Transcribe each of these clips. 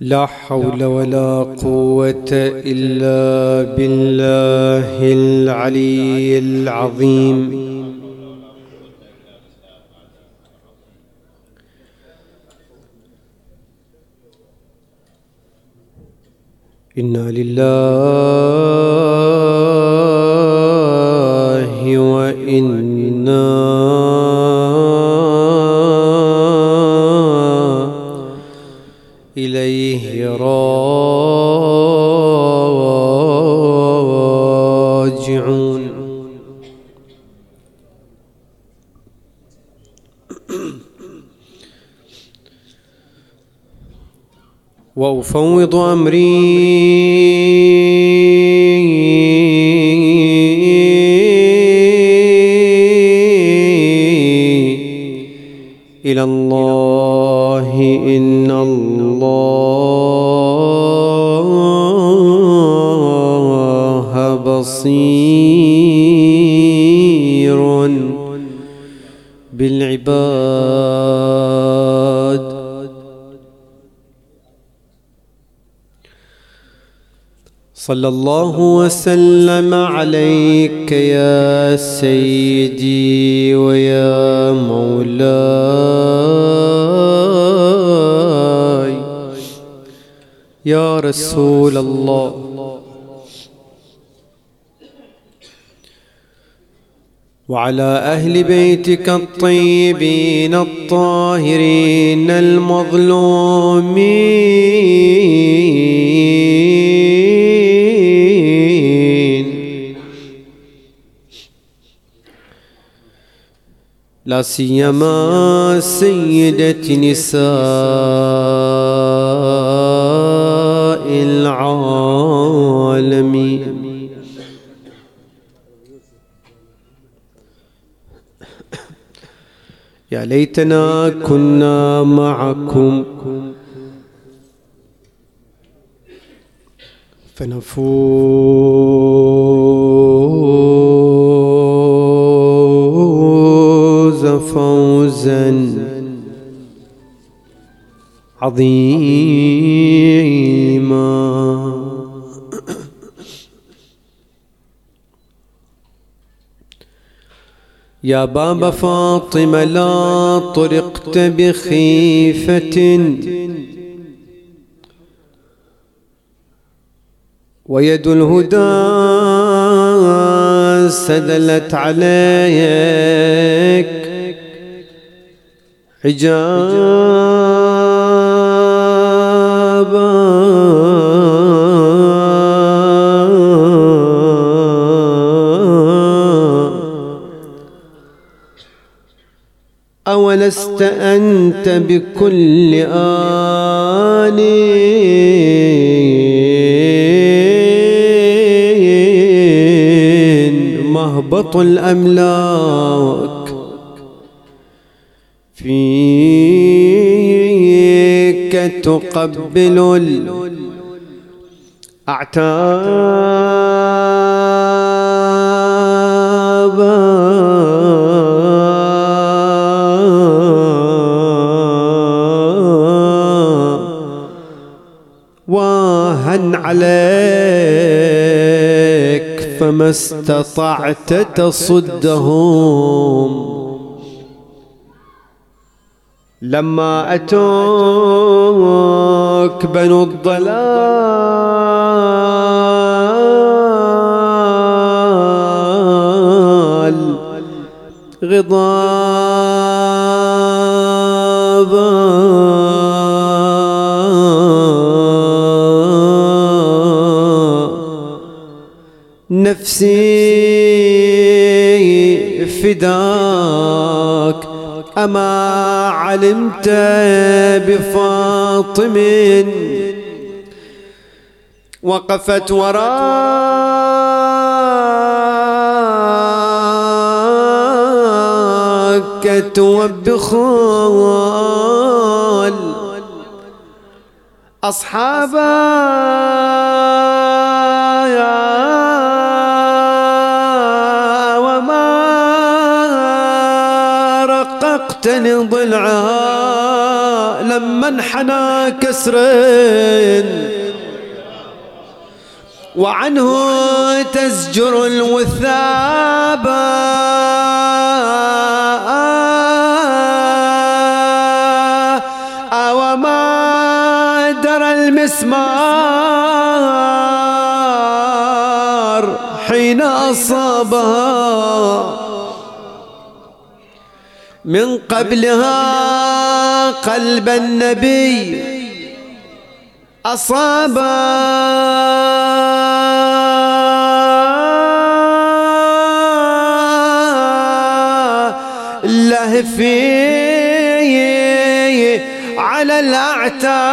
لا حول ولا قوة إلا بالله العلي العظيم. إنا لله وإنا وأفوض أمري. صلى الله وسلم عليك يا سيدي ويا مولاي. يا رسول الله. وعلى أهل بيتك الطيبين الطاهرين المظلومين. لا سيما سيدة نساء العالمين. يا ليتنا كنا معكم. فنفوز فوزا عظيما. يا باب فاطمة لا طرقت بخيفة. ويد الهدى سدلت عليك. حجابا أولست أنت بكل آن مهبط الأملاك فيك تقبل الأعتاب. واهن عليك فما استطعت تصدهم. لما أتوك بنو الضلال غضابا نفسي فداك أما علمت بفاطم وقفت وراك توبخال أصحابا رققتني ضلعها لما انحنى منحنى كسر وعنه تزجر الوثابة. وما درى المسمار حين أصابها. من قبلها قلب النبي أصاب. لهفي على الأعتاب.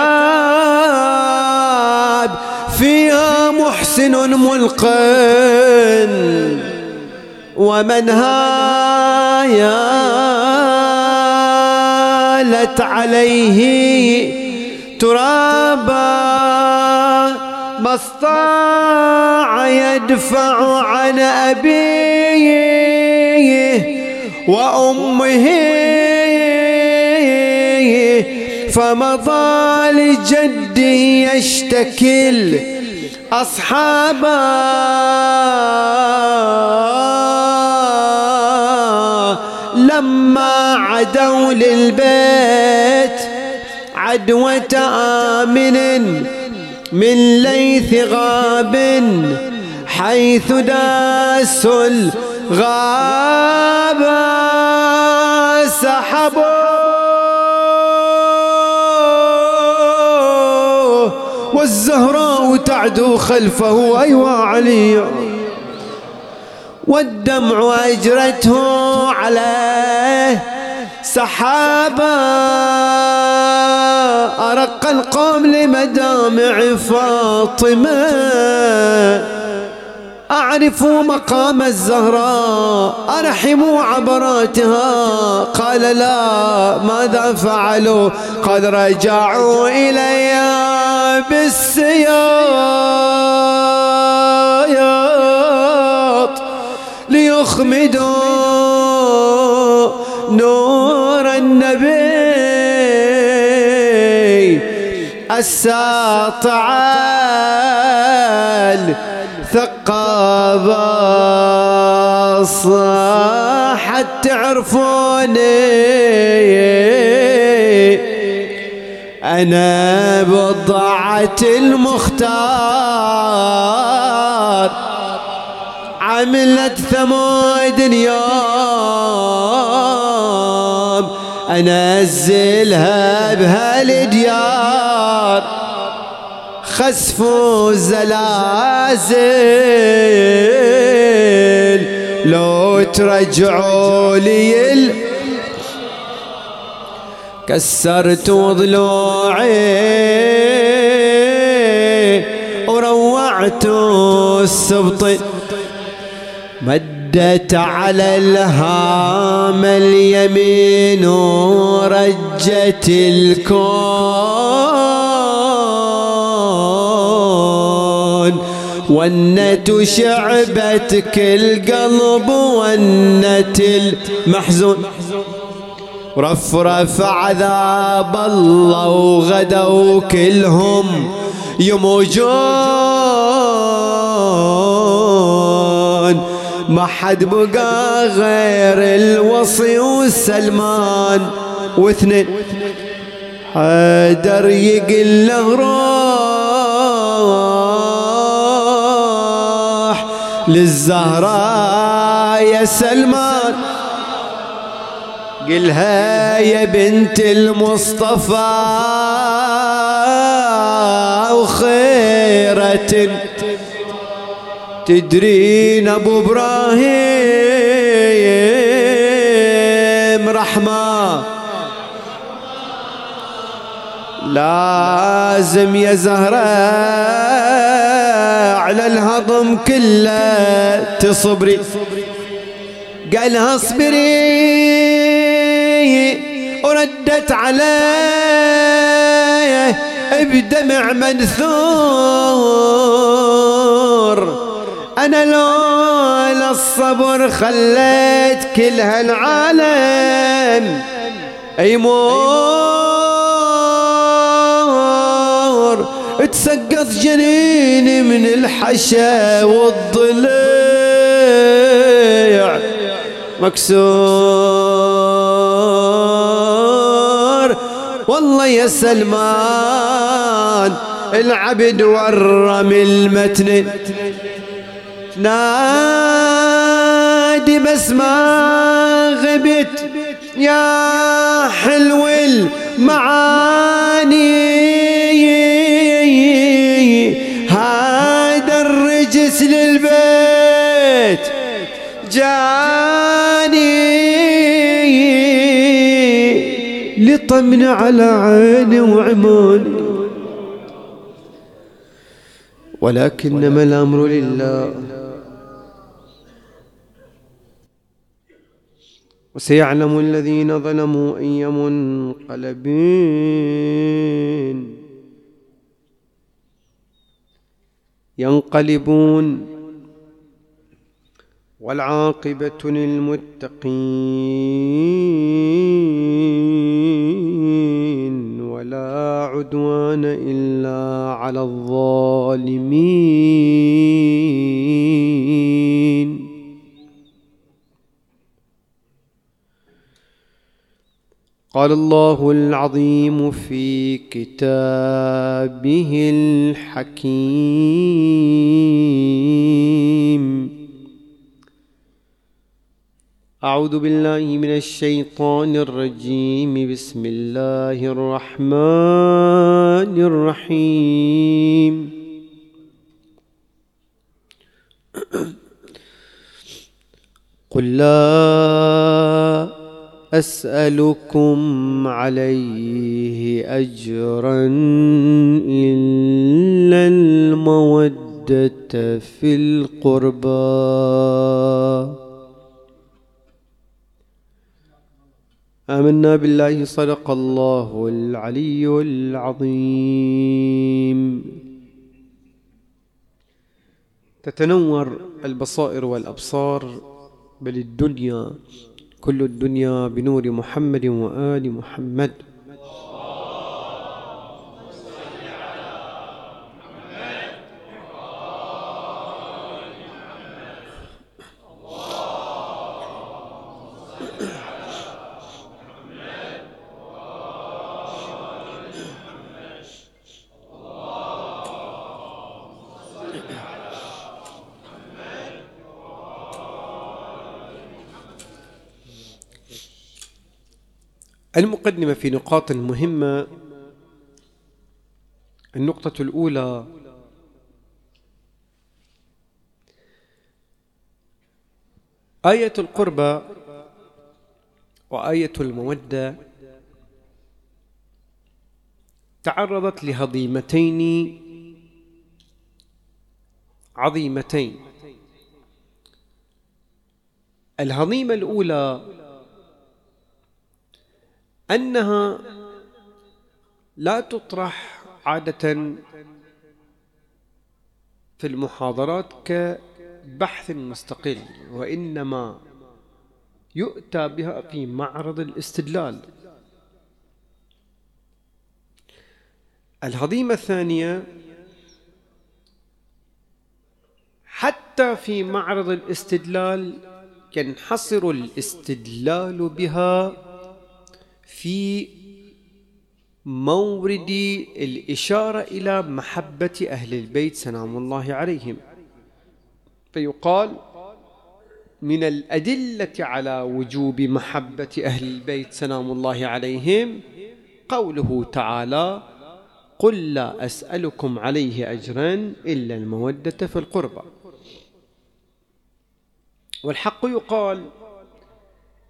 فيها محسن ملقن. ومن هايلت عليه ترابا ما استطاع يدفع عن أبيه وأمه. فمضى لجده يشتكل أصحابا لما عدوا للبيت عدوة آمن من ليث غاب حيث داس الغاب سحبوا والزهراء تعدو خلفه. أيوا علي. والدمع أجرته عليه. سحابا أرق القوم لمدامع فاطمة. أعرفوا مقام الزهراء أرحموا عبراتها. قال لا ماذا فعلوا؟ قد رجعوا إلي بالسياط ليخمدوا نور النبي. الساطع ثقابة صاحت تعرفوني أنا بضعة المختار. عملت ثمود يوم أنزلها بهالديار. خسف زلازل لو ترجعوا لي كسرت ضلوعي وروعت السبط. مدت على الهام اليمين ورجت الكون. ونت شعبت كل قلب ونت المحزون. رفرف عذاب الله وغدوا كلهم يموجون. ما حد بقى غير الوصي والسلمان واثنين. حيدر يقل له روح للزهراء يا سلمان. قلها يا بنت المصطفى وخيرة تدرين أبو إبراهيم رحمة. لازم يا زهرة على الهضم كله تصبري. قالها اصبري. وردت عليه. بدمع منثور. أنا لولا الصبر خليت كل هالعالم يموت تسقط جنيني من الحشا والضليع. مكسور. والله يا سلمان العبد ورم المتن. نادي بس ما غبت. يا حلو المعاني هذا الرجس للبيت جاني. لطمن على عيني وعماني ولكنما الأمر لله. وسيعلم الذين ظلموا أي منقلب. ينقلبون والعاقبة للمتقين ولا عدوان إلا على الظالمين. قال الله العظيم في كتابه الحكيم. أعوذ بالله من الشيطان الرجيم. بسم الله الرحمن الرحيم. قل لا أسألكم عليه أجرا إلا المودة في القربى. آمنا بالله صدق الله العلي العظيم. تتنور البصائر والأبصار بل الدنيا كل الدنيا بنور محمد وآل محمد. المقدمة في نقاط مهمة. النقطة الأولى آية القربى وآية المودة تعرضت لهضيمتين عظيمتين. الهضيمة الأولى أنها لا تطرح عادة في المحاضرات كبحث مستقل وإنما يؤتى بها في معرض الاستدلال. الهضيمة الثانية حتى في معرض الاستدلال ينحصر الاستدلال بها في مورد الإشارة إلى محبة أهل البيت سلام الله عليهم. فيقال من الأدلة على وجوب محبة أهل البيت سلام الله عليهم قوله تعالى قل لا أسألكم عليه أجرا إلا المودة في القربى والحق يقال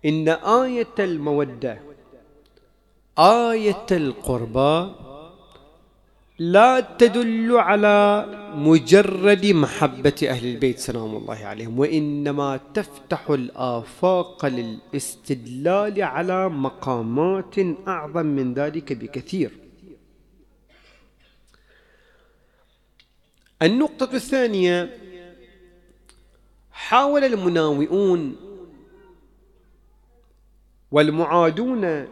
إن آية المودة آية القربى لا تدل على مجرد محبة أهل البيت سلام الله عليهم وإنما تفتح الآفاق للاستدلال على مقامات أعظم من ذلك بكثير. النقطة الثانية حاول المناوئون والمعادون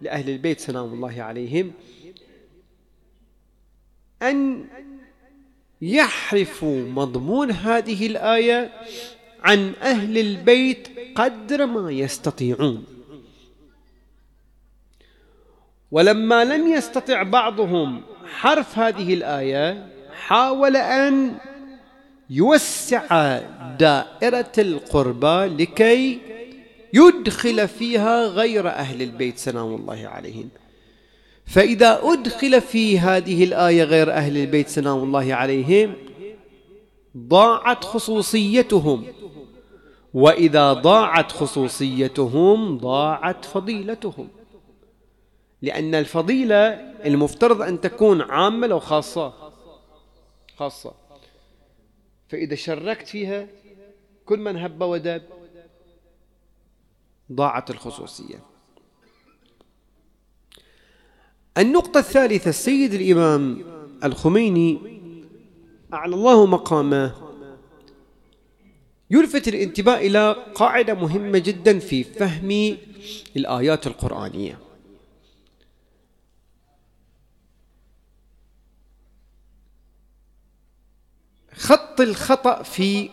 لأهل البيت سلام الله عليهم أن يحرفوا مضمون هذه الآية عن أهل البيت قدر ما يستطيعون. ولما لم يستطع بعضهم حرف هذه الآية حاول أن يوسع دائرة القربى لكي يدخل فيها غير أهل البيت سلام الله عليهم. فإذا أدخل في هذه الآية غير أهل البيت سلام الله عليهم ضاعت خصوصيتهم. وإذا ضاعت خصوصيتهم ضاعت فضيلتهم. لأن الفضيلة المفترض أن تكون عامة لو خاصة. خاصة. فإذا شركت فيها كل من هب ودب ضاعت الخصوصية. النقطة الثالثة السيد الإمام الخميني أعلى الله مقامه. يلفت الانتباه إلى قاعدة مهمة جدا في فهم الآيات القرآنية. خط الخطأ في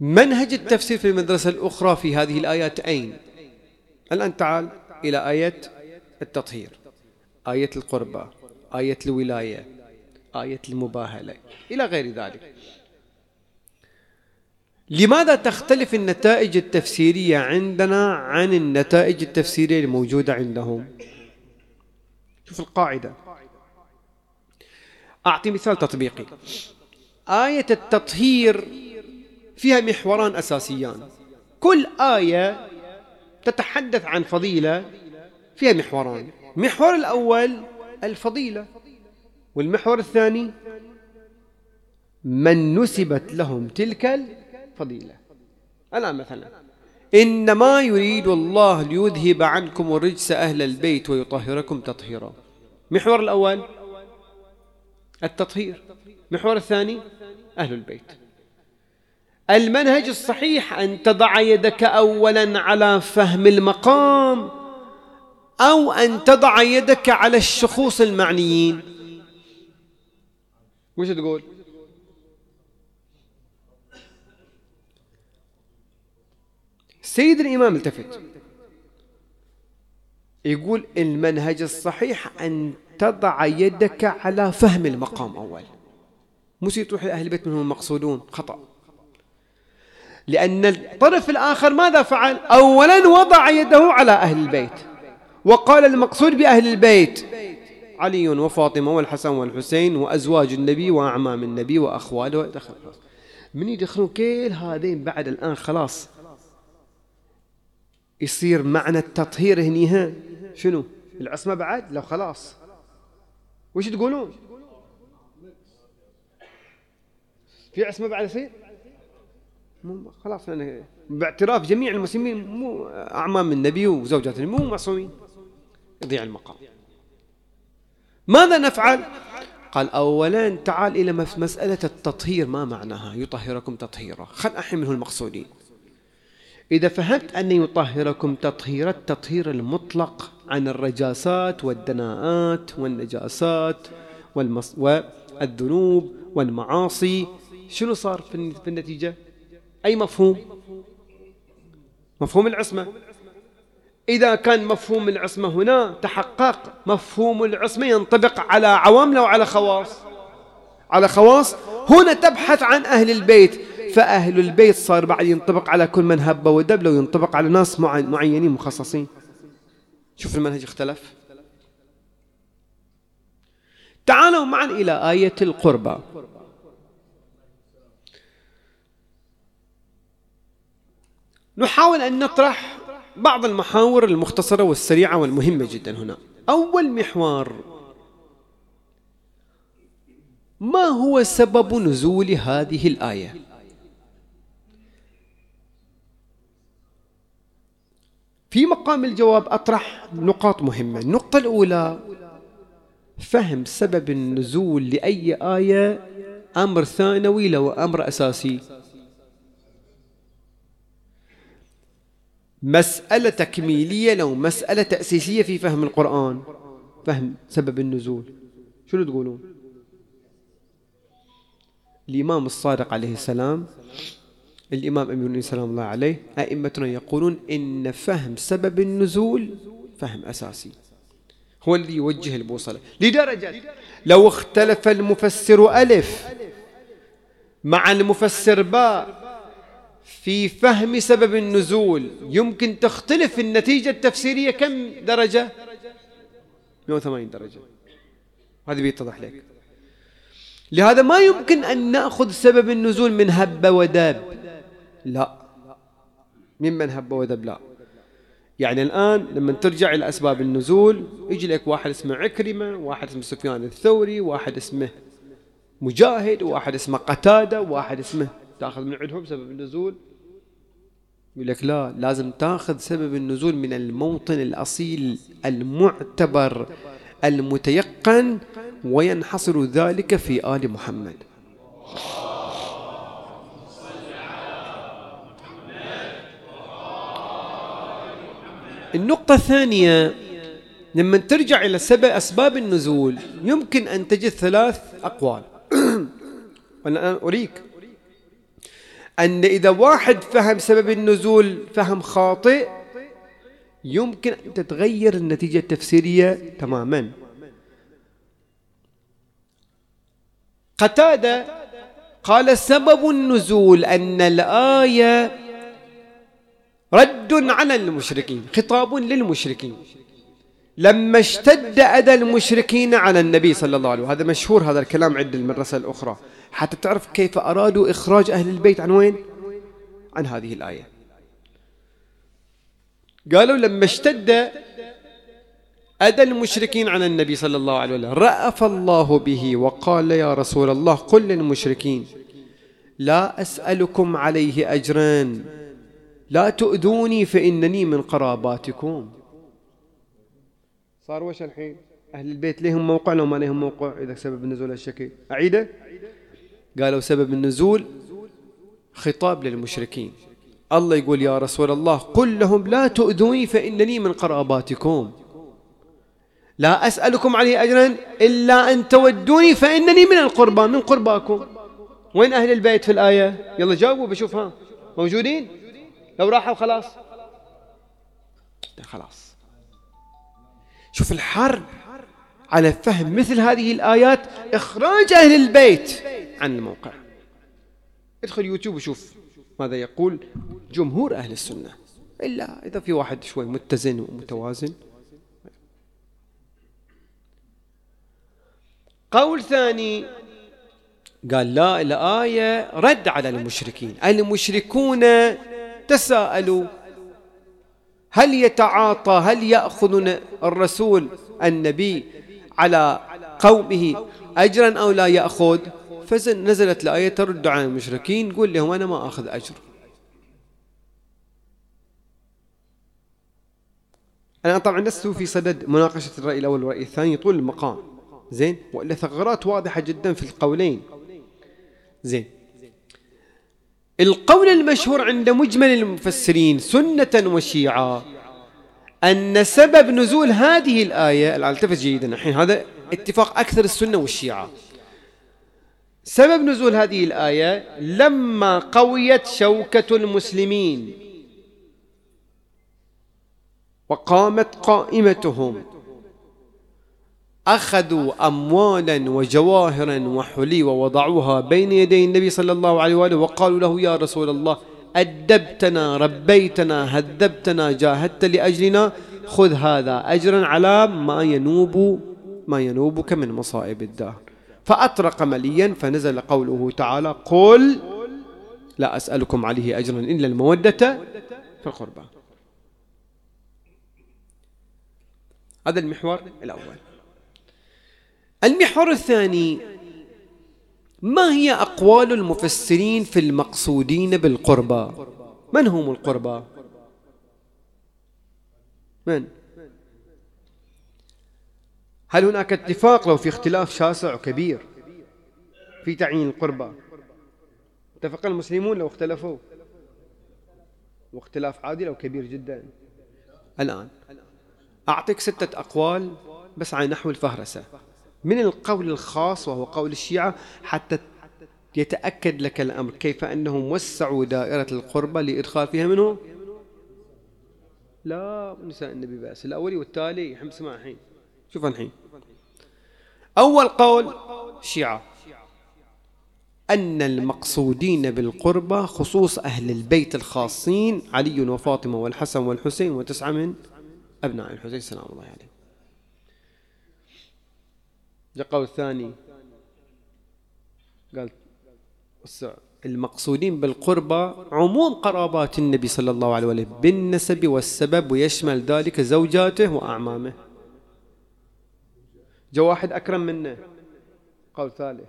منهج التفسير في المدرسة الأخرى في هذه الآيات أين؟ الآن تعال إلى آية التطهير. آية القربى آية الولاية آية المباهلة إلى غير ذلك. لماذا تختلف النتائج التفسيرية عندنا عن النتائج التفسيرية الموجودة عندهم؟ شوف القاعدة. أعطي مثال تطبيقي. آية التطهير فيها محوران أساسيان. كل آية تتحدث عن فضيلة فيها محوران. المحور الأول الفضيلة والمحور الثاني من نسبت لهم تلك الفضيلة. الآن مثلا إنما يريد الله ليذهب عنكم الرجس أهل البيت ويطهركم تطهيرا. محور الأول التطهير. محور الثاني أهل البيت. المنهج الصحيح أن تضع يدك أولا على فهم المقام أو أن تضع يدك على الشخوص المعنيين. وش تقول؟ سيد الإمام التفت. يقول المنهج الصحيح أن تضع يدك على فهم المقام أول. مو تروح لأهل البيت منهم المقصودون خطأ. لأن الطرف الآخر ماذا فعل؟ أولا وضع يده على أهل البيت. وقال المقصود بأهل البيت علي وفاطمة والحسن والحسين وأزواج النبي وأعمام النبي وأخواله دخل من يدخلون كل هذين بعد الآن خلاص. يصير معنى التطهير هنيها شنو؟ العصمة بعد؟ لو خلاص. وش تقولون؟ في عصمة بعد يصير؟ خلاص أنا باعتراف جميع المسلمين مو أعمام النبي وزوجات النبي مو معصومين. يضيع المقام. ماذا نفعل؟ قال أولا تعال إلى مسألة التطهير ما معناها؟ يطهركم تطهيرا. خل أحي منه المقصودين. إذا فهمت أن يطهركم تطهير التطهير المطلق عن الرجاسات والدناءات والنجاسات والمص... والذنوب والمعاصي شنو صار في النتيجة؟ أي مفهوم؟ مفهوم العصمة. إذا كان مفهوم العصمة هنا تحقق مفهوم العصمة ينطبق على عوامل وعلى خواص. على خواص. هنا تبحث عن أهل البيت. فأهل البيت صار بعد ينطبق على كل من هب ودب لو ينطبق على ناس معينين مخصصين. شوف المنهج اختلف. تعالوا معا إلى آية القربى. نحاول أن نطرح بعض المحاور المختصرة والسريعة والمهمة جدا هنا. أول محور ما هو سبب نزول هذه الآية؟ في مقام الجواب أطرح نقاط مهمة. النقطة الأولى فهم سبب النزول لأي آية أمر ثانوي لو أمر أساسي. مسألة تكميلية لو مسألة تأسيسية في فهم القرآن فهم سبب النزول. شنو تقولون؟ الإمام الصادق عليه السلام الإمام أمير سلام الله عليه أئمتنا يقولون إن فهم سبب النزول فهم أساسي. هو الذي يوجه البوصلة. لدرجة لو اختلف المفسر ألف مع المفسر باء في فهم سبب النزول. يمكن تختلف النتيجة التفسيرية كم درجة؟ 180 درجة. هذا بيتضح لك. لهذا ما يمكن أن نأخذ سبب النزول من هب ودب لا. ممن هب ودب لا. يعني الآن لما ترجع إلى أسباب النزول يجي لك واحد اسمه عكرمة واحد اسمه سفيان الثوري واحد اسمه مجاهد واحد اسمه قتادة واحد اسمه تاخذ من عندهم سبب النزول؟ يقول لك لا لازم تاخذ سبب النزول من الموطن الأصيل المعتبر المتيقن وينحصر ذلك في آل محمد. النقطة الثانية لما ترجع إلى سبب أسباب النزول يمكن أن تجد ثلاث أقوال. وأنا أريك أن إذا واحد فهم سبب النزول فهم خاطئ يمكن أن تتغير النتيجة التفسيرية تماما. قتادة قال سبب النزول أن الآية رد على المشركين خطاب للمشركين. لما اشتد أذى المشركين على النبي صلى الله عليه وسلم. هذا مشهور هذا الكلام عند المدرسة الأخرى. حتى تعرف كيف أرادوا إخراج أهل البيت عن وين؟ عن هذه الآية. قالوا لما اشتد أدى المشركين على النبي صلى الله عليه وسلم رأف الله به وقال يا رسول الله قل للمشركين لا أسألكم عليه أجرا لا تؤذوني فإنني من قراباتكم. صار وش الحين؟ أهل البيت لهم موقع لو ما لهم موقع إذا سبب النزول هالشكل أعيدة؟ قالوا سبب النزول خطاب للمشركين. الله يقول يا رسول الله قل لهم لا تؤذوني فإنني من قراباتكم لا أسألكم عليه أجرا إلا أن تودوني فإنني من القربى من قرباكم. وين أهل البيت في الآية؟ يلا جاوبوا بشوف ها موجودين؟ لو راحوا خلاص. خلاص. شوف الحرب على فهم مثل هذه الآيات إخراج أهل البيت عن الموقع. ادخل يوتيوب وشوف ماذا يقول جمهور أهل السنة. إلا إذا في واحد شوي متزن ومتوازن. قول ثاني قال لا الآية رد على المشركين. المشركون تساءلوا هل يتعاطى هل يأخذ الرسول النبي على قومه أجرا أو لا يأخذ؟ فنزلت الآية ترد على المشركين قول لهم أنا ما أخذ أجر. أنا طبعا لست في صدد مناقشة الرأي الأول والرأي الثاني طول المقام. زين؟ وإلا ثغرات واضحة جدا في القولين. زين؟ القول المشهور عند مجمل المفسرين سنة وشيعة أن سبب نزول هذه الآية التفت جيدا الحين هذا اتفاق أكثر السنة والشيعة. سبب نزول هذه الآية لما قويت شوكة المسلمين وقامت قائمتهم. أخذوا أموالا وجواهرا وحلي ووضعوها بين يدي النبي صلى الله عليه وآله وقالوا له يا رسول الله أدبتنا ربيتنا هذبتنا جاهدت لأجلنا خذ هذا أجرا على ما ينوب ما ينوبك من مصائب الدهر. فأطرق مليا فنزل قوله تعالى قل لا أسألكم عليه أجرا إلا المودة في القربى هذا المحور الأول. المحور الثاني ما هي أقوال المفسرين في المقصودين بالقربى؟ من هم القربى؟ من؟ هل هناك اتفاق لو في اختلاف شاسع وكبير في تعيين القربى؟ اتفق المسلمون لو اختلفوا. واختلاف عادل أو كبير جدا. الآن أعطيك ستة أقوال بس على نحو الفهرسة. من القول الخاص وهو قول الشيعة حتى يتأكد لك الأمر. كيف أنهم وسعوا دائرة القربة لإدخال فيها منه؟ لا نساء النبي بأس. الأولي والتالي حم سمع الحين. شوف الحين. أول قول الشيعة أن المقصودين بالقربة خصوص أهل البيت الخاصين علي وفاطمة والحسن والحسين وتسعة من أبناء الحسين سلام الله عليه جاء قول ثاني. قال المقصودين بالقربة عموم قرابات النبي صلى الله عليه وسلم بالنسب والسبب ويشمل ذلك زوجاته وأعمامه. جاء واحد أكرم منه. قول ثالث.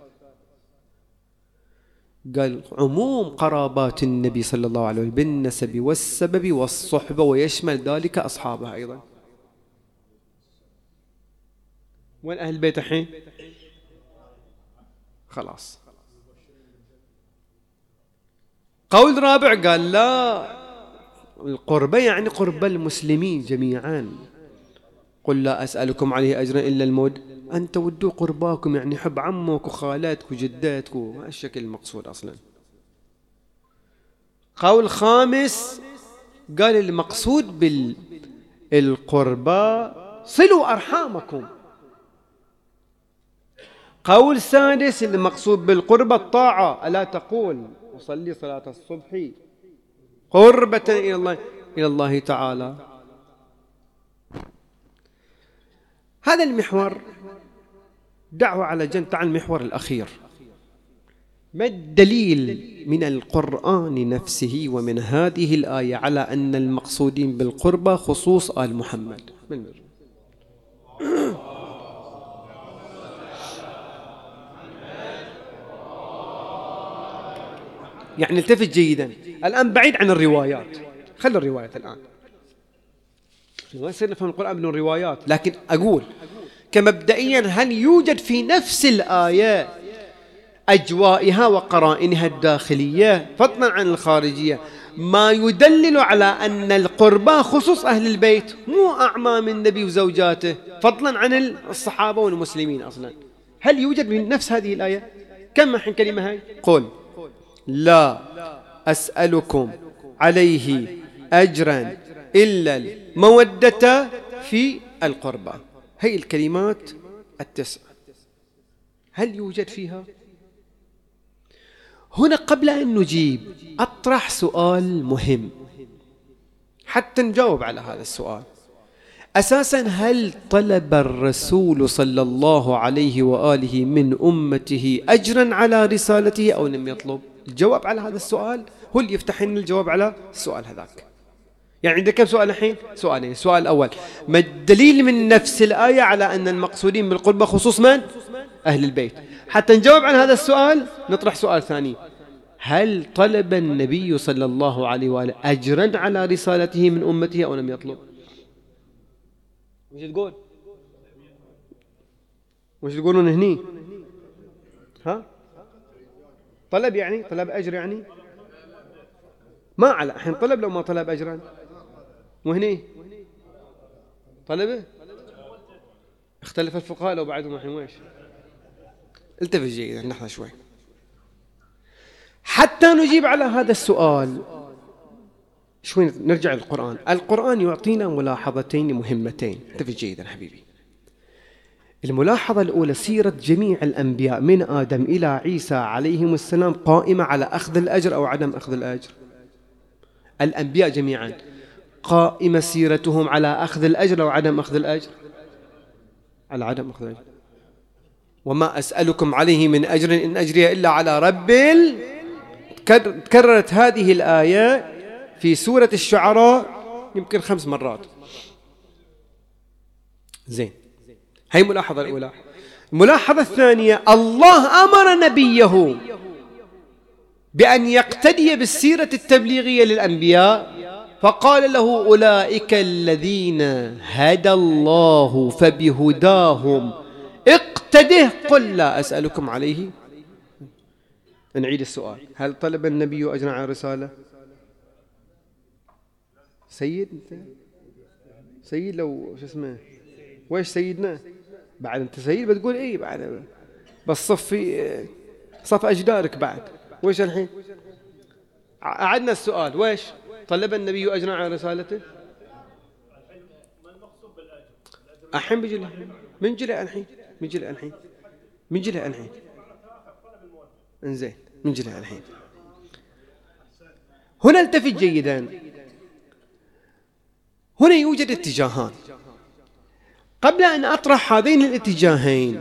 قال عموم قرابات النبي صلى الله عليه وسلم بالنسب والسبب والصحبة ويشمل ذلك أصحابه أيضا. وين أهل البيت الحين؟ خلاص. قول رابع قال لا. القربة يعني قرب المسلمين جميعا. قل لا أسألكم عليه أجرا إلا الموت. أن تودوا قرباكم يعني حب عمك وخالاتك وجداتك الشكل المقصود أصلا. قول خامس قال المقصود بالقربى صلوا أرحامكم. قول سادس المقصود بالقربة الطاعة. ألا تقول أصلي صلاة الصبح قربة إلى الله إلى الله تعالى. هذا المحور دعوة على جنب تعال المحور الأخير. ما الدليل من القرآن نفسه ومن هذه الآية على أن المقصودين بالقربة خصوص آل محمد؟ من يعني التفت جيدا. الآن بعيد عن الروايات. خلي الروايات الآن. ما يصير نفهم القرآن بدون روايات. لكن أقول كمبدئيا هل يوجد في نفس الآية أجوائها وقرائنها الداخلية؟ فضلا عن الخارجية. ما يدلل على أن القربى خصوص أهل البيت مو أعمام النبي وزوجاته. فضلا عن الصحابة والمسلمين أصلا. هل يوجد من نفس هذه الآية؟ كم الحين كلمة هاي؟ قل. لا أسألكم عليه أجرا إلا المودة في القربى. هي الكلمات التسع هل يوجد فيها؟ هنا قبل أن نجيب أطرح سؤال مهم. حتى نجاوب على هذا السؤال. أساسا هل طلب الرسول صلى الله عليه وآله من أمته أجرا على رسالته أو لم يطلب؟ الجواب على هذا السؤال هو اللي يفتح لنا الجواب على السؤال هذاك. يعني عندك كم سؤال الحين؟ سؤالين. السؤال الأول ما الدليل من نفس الآية على أن المقصودين بالقربة خصوص من؟ أهل البيت. حتى نجاوب عن هذا السؤال نطرح سؤال ثاني. هل طلب النبي صلى الله عليه وآله أجرا على رسالته من أمته أو لم يطلب؟ وش تقول. وش تقولون هني؟ ها؟ طلب يعني؟ طلب أجر يعني؟ ما على الحين طلب لو ما طلب أجرا. وهني طلبه؟ اختلف الفقهاء لو بعدهم الحين ويش التفت جيدا نحن شوي. حتى نجيب على هذا السؤال. شوي نرجع للقرآن. القرآن يعطينا ملاحظتين مهمتين. انتبه جيدا حبيبي. الملاحظة الأولى سيرة جميع الأنبياء من آدم إلى عيسى عليهم السلام قائمة على أخذ الأجر أو عدم أخذ الأجر. الأنبياء جميعا قائمة سيرتهم على أخذ الأجر أو عدم أخذ الأجر. على عدم أخذ الأجر. وما أسألكم عليه من أجر إن أجري إلا على رب تكررت هذه الآية في سورة الشعراء يمكن خمس مرات. زين. هي الملاحظة الأولى. الملاحظة الثانية الله أمر نبيه بأن يقتدي بالسيرة التبليغية للأنبياء فقال له أولئك الذين هدى الله فبهداهم. اقتده قل لا. أسألكم عليه. نعيد السؤال. هل طلب النبي أجرا على الرسالة سيد؟ سيد لو شو اسمه؟ ويش سيدنا؟ بعد أنت سيد بتقول إيه بعد؟ بس صفي صف أجدارك بعد. وش الحين؟ أعدنا السؤال. ويش طلب النبي أجرا على رسالته؟ الحين بيجي من جلي الحين؟ من جلي الحين. من جلي الحين. إنزين. من جلي الحين. هنا التفت جيدا. هنا يوجد اتجاهان. قبل أن أطرح هذين الاتجاهين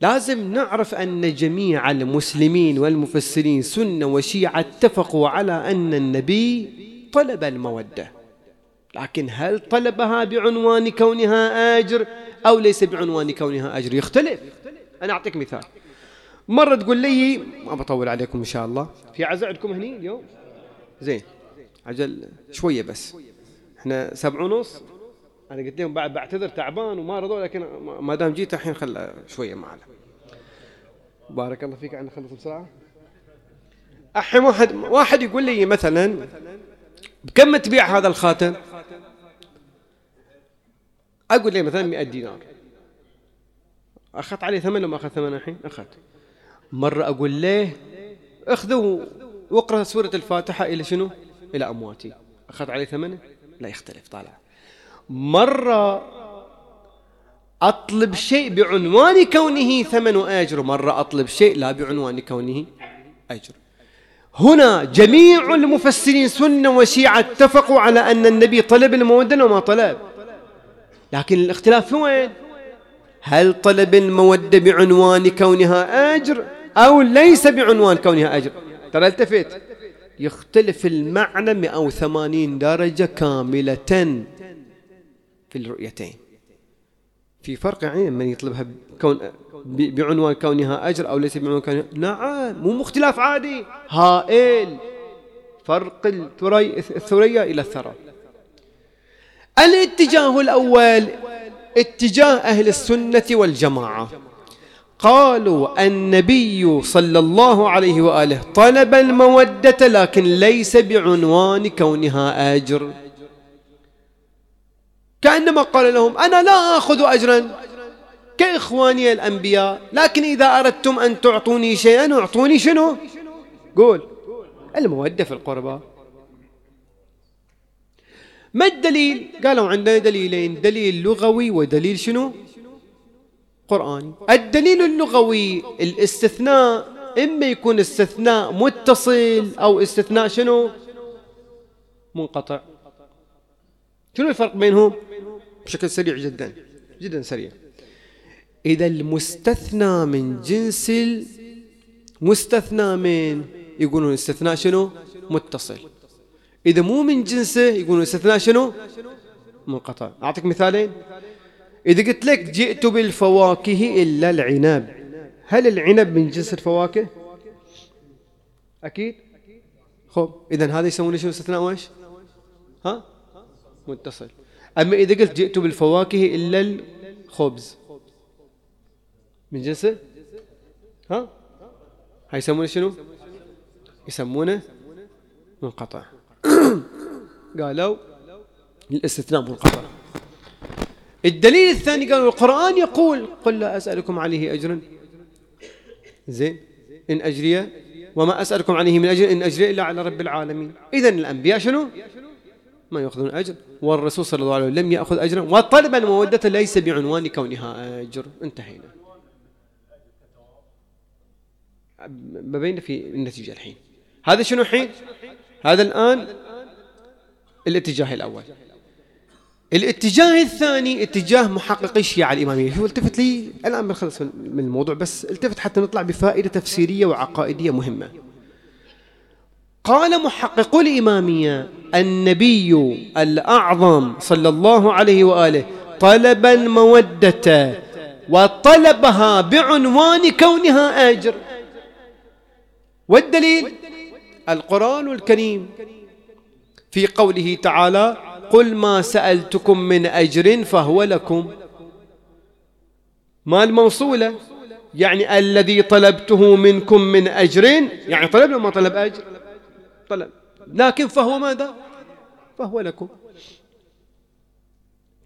لازم نعرف أن جميع المسلمين والمفسرين سنة وشيعة اتفقوا على أن النبي طلب المودة. لكن هل طلبها بعنوان كونها أجر أو ليس بعنوان كونها أجر؟ يختلف. أنا أعطيك مثال. مرة تقول لي ما بطول عليكم إن شاء الله. في عزاء عندكم هني اليوم؟ زين. عجل شوية بس. إحنا سبع ونص. أنا قلت لهم بعد بعتذر تعبان وما رضوا لكن ما دام جيت الحين خل شوية معنا بارك الله فيك. عنا خلص بسرعة. الحين واحد واحد يقول لي مثلا بكم تبيع هذا الخاتم؟ أقول له مثلا 100 دينار. أخذت عليه ثمن وما اخذ ثمن الحين أخذت. مرة أقول له اخذوا واقرأ سورة الفاتحة إلى شنو؟ إلى أمواتي. أخذت عليه ثمنه لا يختلف طالع. مرة أطلب شيء بعنوان كونه ثمن أجر. مرة أطلب شيء لا بعنوان كونه أجر. هنا جميع المفسرين سنة وشيعة اتفقوا على أن النبي طلب المودة وما طلب. لكن الاختلاف وين؟ هل طلب المودة بعنوان كونها أجر أو ليس بعنوان كونها أجر؟ ترى التفت. يختلف المعنى 180 درجة كاملة. في الرؤيتين. في فرق يعني من يطلبها بكون بعنوان كونها أجر أو ليس بعنوان كونها. نعم مو مختلاف عادي. هائل. فرق الثري الثريا إلى الثرى. الاتجاه الأول اتجاه أهل السنة والجماعة. قالوا النبي صلى الله عليه وآله طلب المودة لكن ليس بعنوان كونها أجر. كأنما قال لهم أنا لا آخذ أجرا. كإخواني الأنبياء لكن إذا أردتم أن تعطوني شيئا أعطوني شنو؟ قول. المودة في القربى ما الدليل؟ قالوا عندنا دليلين دليل لغوي ودليل شنو؟ قرآني الدليل اللغوي الاستثناء إما يكون استثناء متصل أو استثناء شنو؟ منقطع. شنو الفرق بينهم؟ بشكل سريع جدا جدا سريع. إذا المستثنى من جنس المستثنى من يقولون استثناء شنو؟ متصل. إذا مو من جنسه يقولون استثناء شنو؟ منقطع. أعطيك مثالين. إذا قلت لك جئت بالفواكه إلا العنب هل العنب من جنس الفواكه؟ أكيد؟ خب إذا هذا يسمونه شنو؟ استثناء وإيش؟ ها؟ متصل. أما إذا قلت جئت بالفواكه إلا الخبز. من جنسه ها؟ هاي يسمونه شنو؟ يسمونه منقطع. قالوا الاستثناء منقطع. الدليل الثاني قالوا القرآن يقول قل لا أسألكم عليه أجرا. زين. إن أجري وما أسألكم عليه من أجر إن أجري إلا على رب العالمين. إذا الأنبياء شنو؟ ما يأخذون أجر والرسول صلى الله عليه وسلم لم يأخذ أجرا وطلب المودة ليس بعنوان كونها أجر. انتهينا. بين في النتيجة الحين. هذا شنو حين هذا الآن الاتجاه الأول. الاتجاه الثاني اتجاه محققي الشيعة الإمامية. هو التفت لي الآن بنخلص من الموضوع بس التفت حتى نطلع بفائدة تفسيرية وعقائدية مهمة. قال محقق الإمامية النبي الأعظم صلى الله عليه وآله طلب المودة وطلبها بعنوان كونها أجر. والدليل؟ القرآن الكريم. في قوله تعالى قل ما سألتكم من أجر فهو لكم. ما الموصولة؟ يعني الذي طلبته منكم من أجر يعني طلب ما طلب أجر. طلب. لكن فهو ماذا؟ فهو لكم.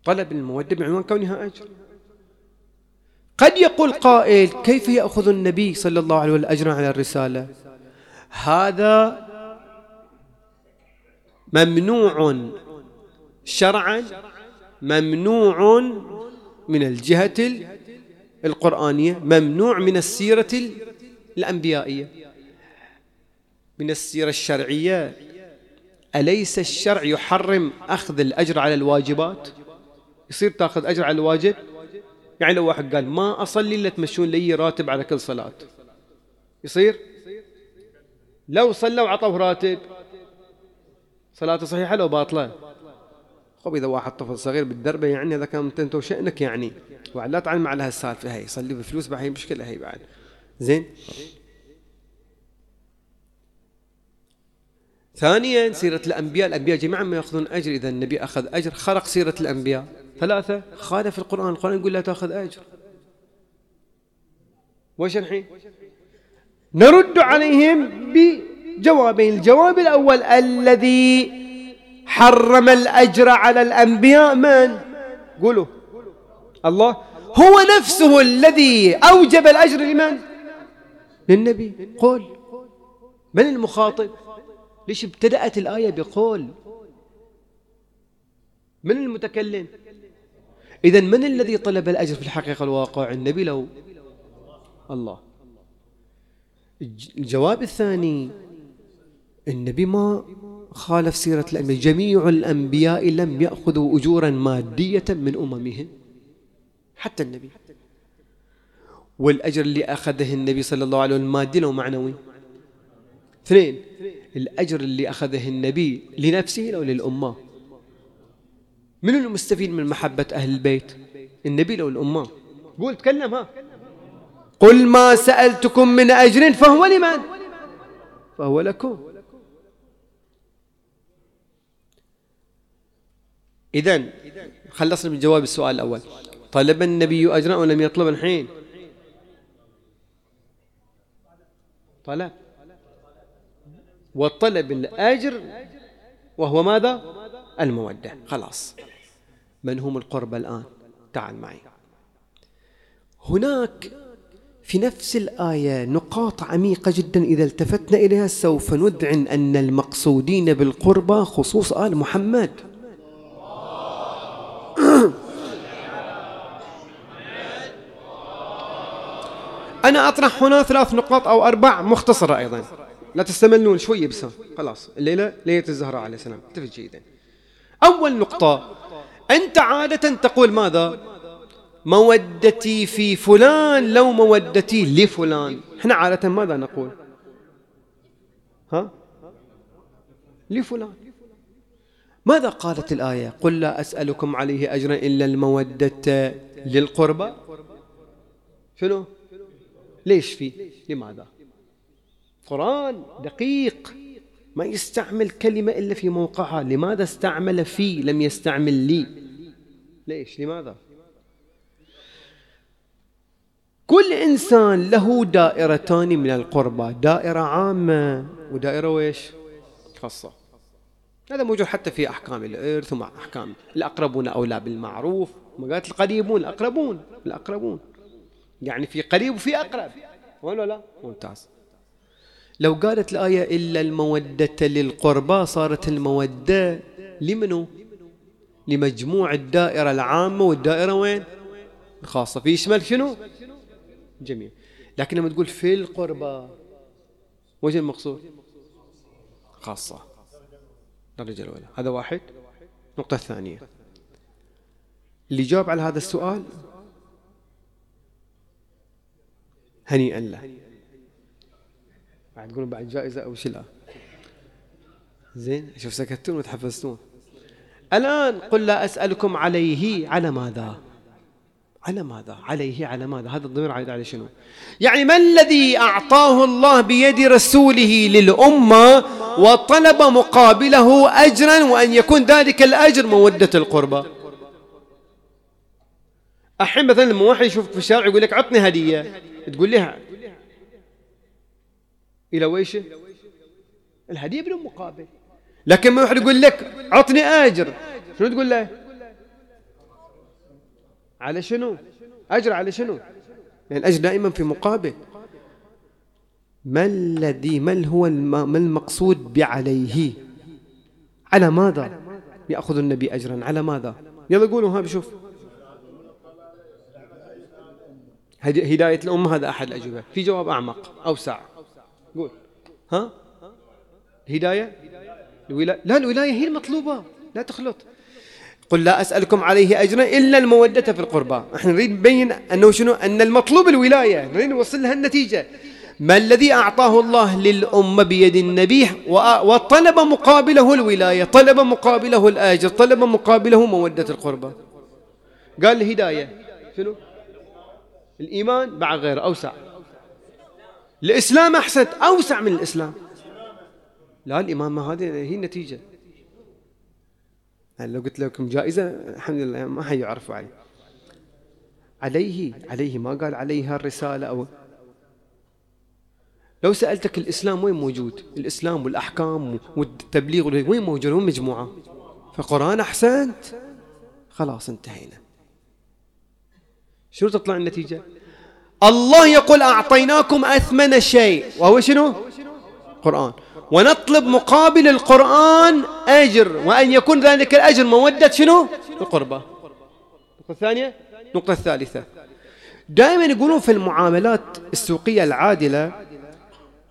طلب المودة بعنوان كونها أجر. قد يقول قائل كيف يأخذ النبي صلى الله عليه وسلم الأجر على الرسالة؟ هذا ممنوع شرعا ممنوع من الجهة القرآنية ممنوع من السيرة الأنبيائية. من السيرة الشرعية أليس الشرع يحرم أخذ الأجر على الواجبات؟ يصير تأخذ أجر على الواجب؟ يعني لو واحد قال ما أصلي إلا تمشون لي راتب على كل صلاة. يصير؟ لو صلى وعطوه راتب صلاته صحيحة لو باطلة؟ خب إذا واحد طفل صغير بالدربة يعني هذا كان أنت وشأنك يعني. وعد لا تعلم على هالسالفة هي صلي بفلوس بعد هي مشكلة هي بعد. زين؟ ثانيا سيرة الأنبياء الأنبياء جميعا ما يأخذون أجر. إذا النبي أخذ أجر خرق سيرة الأنبياء. ثلاثة. خالف القرآن. القرآن يقول لا تأخذ أجر. وش الحين؟ نرد عليهم بجوابين. الجواب الأول الذي حرم الأجر على الأنبياء من؟ قولوا. الله. هو نفسه الذي أوجب الأجر لمن؟ للنبي. قول. من المخاطب؟ ليش ابتدأت الآية بقول؟ من المتكلم؟ إذا من الذي طلب الأجر في الحقيقة الواقع؟ النبي لو. الله. الجواب الثاني النبي ما خالف سيرة الأنبياء جميع الأنبياء لم يأخذوا أجورا مادية من أممهم. حتى النبي. والأجر اللي أخذه النبي صلى الله عليه وسلم مادي أو معنوي. اثنين الأجر اللي أخذه النبي لنفسه أو للأمة. من المستفيد من محبة أهل البيت؟ النبي لو الأمة قول تكلم ها. قل ما سألتكم من أجر فهو لمن؟ فهو لكم. إذا خلصنا من جواب السؤال الأول. طلب النبي أجرا ولم يطلب الحين؟ طلب. وطلب الأجر وهو ماذا؟ المودة. خلاص. من هم القرب الآن؟ تعال معي. هناك في نفس الآية نقاط عميقة جدا إذا التفتنا إليها سوف ندعن أن المقصودين بالقربى خصوص آل محمد. أنا أطرح هنا ثلاث نقاط أو أربع مختصرة أيضا. لا تستملون شوية بس خلاص الليلة ليلة الزهراء عليه السلام. انتبه جيدا. أول نقطة أنت عادة تقول ماذا؟ مودتي في فلان لو مودتي لفلان. إحنا عادة ماذا نقول؟ ها؟ لفلان. ماذا قالت الآية؟ قل لا أسألكم عليه أجرا إلا المودة للقربى. شنو؟ ليش في؟ لماذا؟ قرآن دقيق ما يستعمل كلمة إلا في موقعها. لماذا استعمل في؟ لم يستعمل لي. ليش؟ لماذا؟ كل إنسان له دائرتان من القربى. دائرة عامة ودائرة ويش خاصة. هذا موجود حتى في أحكام الإرث ومع أحكام الأقربون أولى بالمعروف. ما قالت القريبون الأقربون الأقربون. يعني في قريب وفي أقرب. ولا؟ لا ممتاز. لو قالت الآية إلا المودة للقربى صارت المودة لمنو؟ لمجموع الدائرة العامة والدائرة وين؟ الخاصة في يشمل شنو؟ جميع. لكن لما تقول في القربى وجه المقصود؟ خاصة. درجة الأولى. هذا واحد. النقطة الثانية اللي جاوب على هذا السؤال هنيئا له. بعد تقولون بعد جائزة أو شلة؟ زين شوف سكتون وتحفزتون الآن قل لا أسألكم عليه على ماذا؟ على ماذا؟ عليه على ماذا؟ هذا الضمير عائد على شنو؟ يعني ما الذي أعطاه الله بيد رسوله للأمة وطلب مقابله أجرا وأن يكون ذلك الأجر مودة القربى؟ الحين مثلا لما واحد يشوفك في الشارع يقول لك عطني هدية. تقول لها إلى ويشه الهدية بدون مقابل. لكن ما واحد يقول لك عطني أجر. شنو تقول له؟ على شنو؟ أجر على شنو؟ لأن الأجر دائما في مقابل. ما الذي ما هو ما المقصود بعليه؟ على ماذا؟ يأخذ النبي أجرا. على ماذا؟ يلا قولوا ها بشوف. هداية الأمة هذا أحد الأجوبة. في جواب أعمق أوسع. قول. ها؟ هداية؟ الولاية؟ لا الولاية هي المطلوبة لا تخلط. قل لا أسألكم عليه أجرا إلا المودة في القربى. إحنا نريد نبين أنه شنو؟ أن المطلوب الولاية. نريد نوصل لها النتيجة. ما الذي أعطاه الله للأمة بيد النبي وطلب مقابله الولاية طلب مقابله الآجر طلب مقابله مودة القربى؟ قال الهداية. شنو؟ الإيمان بعد غير أوسع. الإسلام أحسن أوسع من الإسلام. لا الإيمان ما هذه هي النتيجة. يعني لو قلت لكم جائزة الحمد لله ما حيعرفوا عليه عليه عليه ما قال عليها الرسالة أو. لو سألتك الإسلام وين موجود؟ الإسلام والأحكام والتبليغ وين موجود؟ وين مجموعة؟ فقرآن أحسنت. خلاص انتهينا. شنو تطلع النتيجة؟ الله يقول أعطيناكم أثمن شيء. وهو شنو؟ قرآن. ونطلب مقابل القرآن أجر وأن يكون ذلك الأجر مودة شنو؟ القربة. النقطة الثانية النقطة الثالثة دائما يقولون في المعاملات السوقية العادلة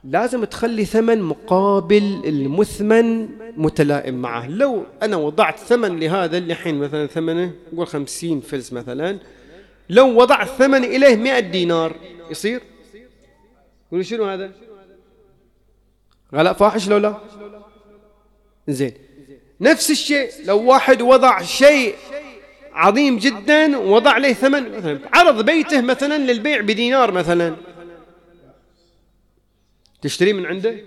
لازم تخلي ثمن مقابل المثمن متلائم معه. لو أنا وضعت ثمن لهذا اللي حين مثلا ثمنه نقول خمسين فلس مثلا لو وضعت ثمن إليه مئة دينار يصير؟ يقول شنو هذا؟ غلاء فاحش لو لا؟ زين. نفس الشيء لو واحد وضع شيء عظيم جدا وضع له ثمن مثلا عرض بيته مثلا للبيع بدينار مثلا. تشتري من عنده؟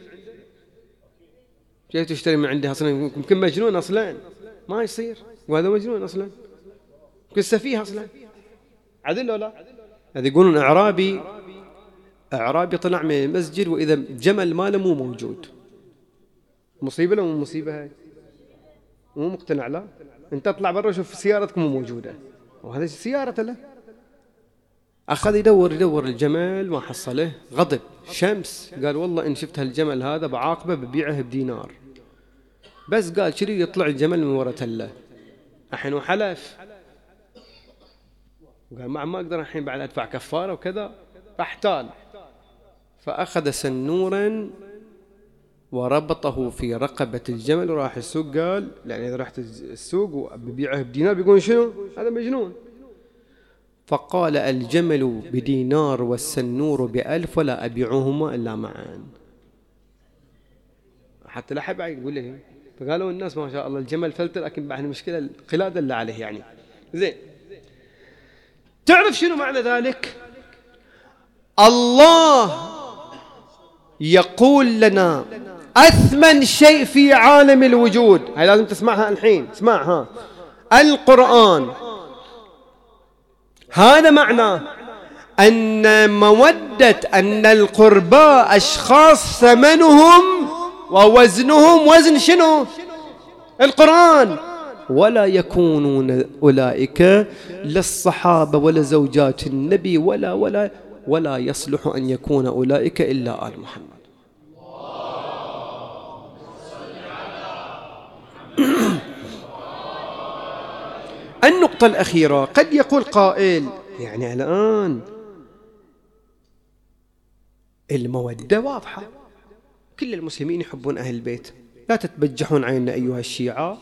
كيف تشتري من عنده أصلا؟ يمكن مجنون أصلا. ما يصير. وهذا مجنون أصلا. يمكن سفيه أصلا. عدل ولا؟ هذا يقولون إعرابي إعرابي طلع من المسجد وإذا جمل ماله مو موجود. مصيبة لو مو مصيبة هاي؟ مو مقتنع لا. أنت اطلع برا شوف سيارتك مو موجودة. وهذا سيارته له. أخذ يدور يدور الجمل ما حصله. غضب. شمس. قال والله إن شفت هالجمل هذا بعاقبة ببيعه بدينار. بس قال شري يطلع الجمل من ورا تلة. الحين وحلف قال ما ما أقدر الحين بعد أدفع كفارة وكذا. فاحتال. فأخذ سنورا وربطه في رقبة الجمل وراح السوق. قال يعني إذا رحت السوق وببيعه بدينار بيقول شنو؟ هذا مجنون. فقال الجمل بدينار والسنور بألف ولا أبيعهما إلا معا. حتى لا حب يقول له فقالوا الناس ما شاء الله الجمل فلت لكن بعد المشكلة القلادة اللي عليه يعني. زين. تعرف شنو معنى ذلك؟ الله يقول لنا أثمن شيء في عالم الوجود. هاي لازم تسمعها الحين. اسمعها القرآن. هذا معناه أن مودة أن القرباء أشخاص ثمنهم ووزنهم وزن شنو؟ القرآن. ولا يكونون أولئك للصحابة ولا زوجات النبي ولا ولا ولا يصلح أن يكون أولئك إلا آل محمد. النقطة الأخيرة قد يقول قائل يعني الآن المودة. واضحة. كل المسلمين يحبون أهل البيت. لا تتبجحون عيننا أيها الشيعة.